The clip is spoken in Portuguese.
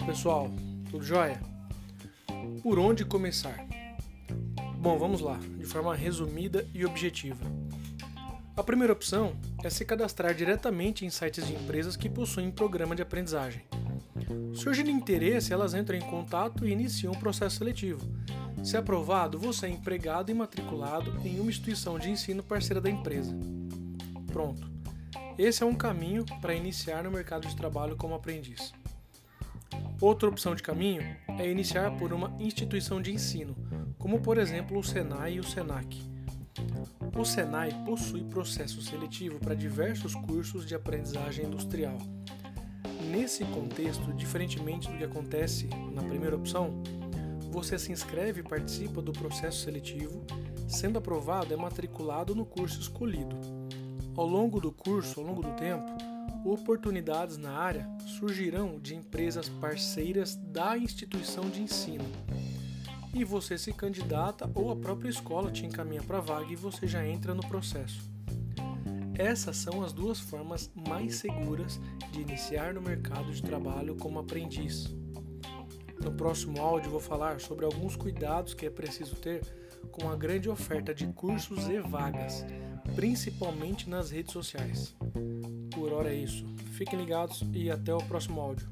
pessoal, tudo jóia? Por onde começar? Bom, vamos lá, de forma resumida e objetiva. A primeira opção é se cadastrar diretamente em sites de empresas que possuem programa de aprendizagem. Surgindo interesse, elas entram em contato e iniciam o processo seletivo. Se aprovado, você é empregado e matriculado em uma instituição de ensino parceira da empresa. Pronto. Esse é um caminho para iniciar no mercado de trabalho como aprendiz. Outra opção de caminho é iniciar por uma instituição de ensino, como por exemplo o Senai e o Senac. O Senai possui processo seletivo para diversos cursos de aprendizagem industrial. Nesse contexto, diferentemente do que acontece na primeira opção, você se inscreve e participa do processo seletivo, sendo aprovado é matriculado no curso escolhido. Ao longo do curso, ao longo do tempo, oportunidades na área surgirão de empresas parceiras da instituição de ensino. E você se candidata ou a própria escola te encaminha para a vaga e você já entra no processo. Essas são as duas formas mais seguras de iniciar no mercado de trabalho como aprendiz. No próximo áudio vou falar sobre alguns cuidados que é preciso ter com a grande oferta de cursos e vagas, principalmente nas redes sociais. Por hora é isso. Fiquem ligados e até o próximo áudio.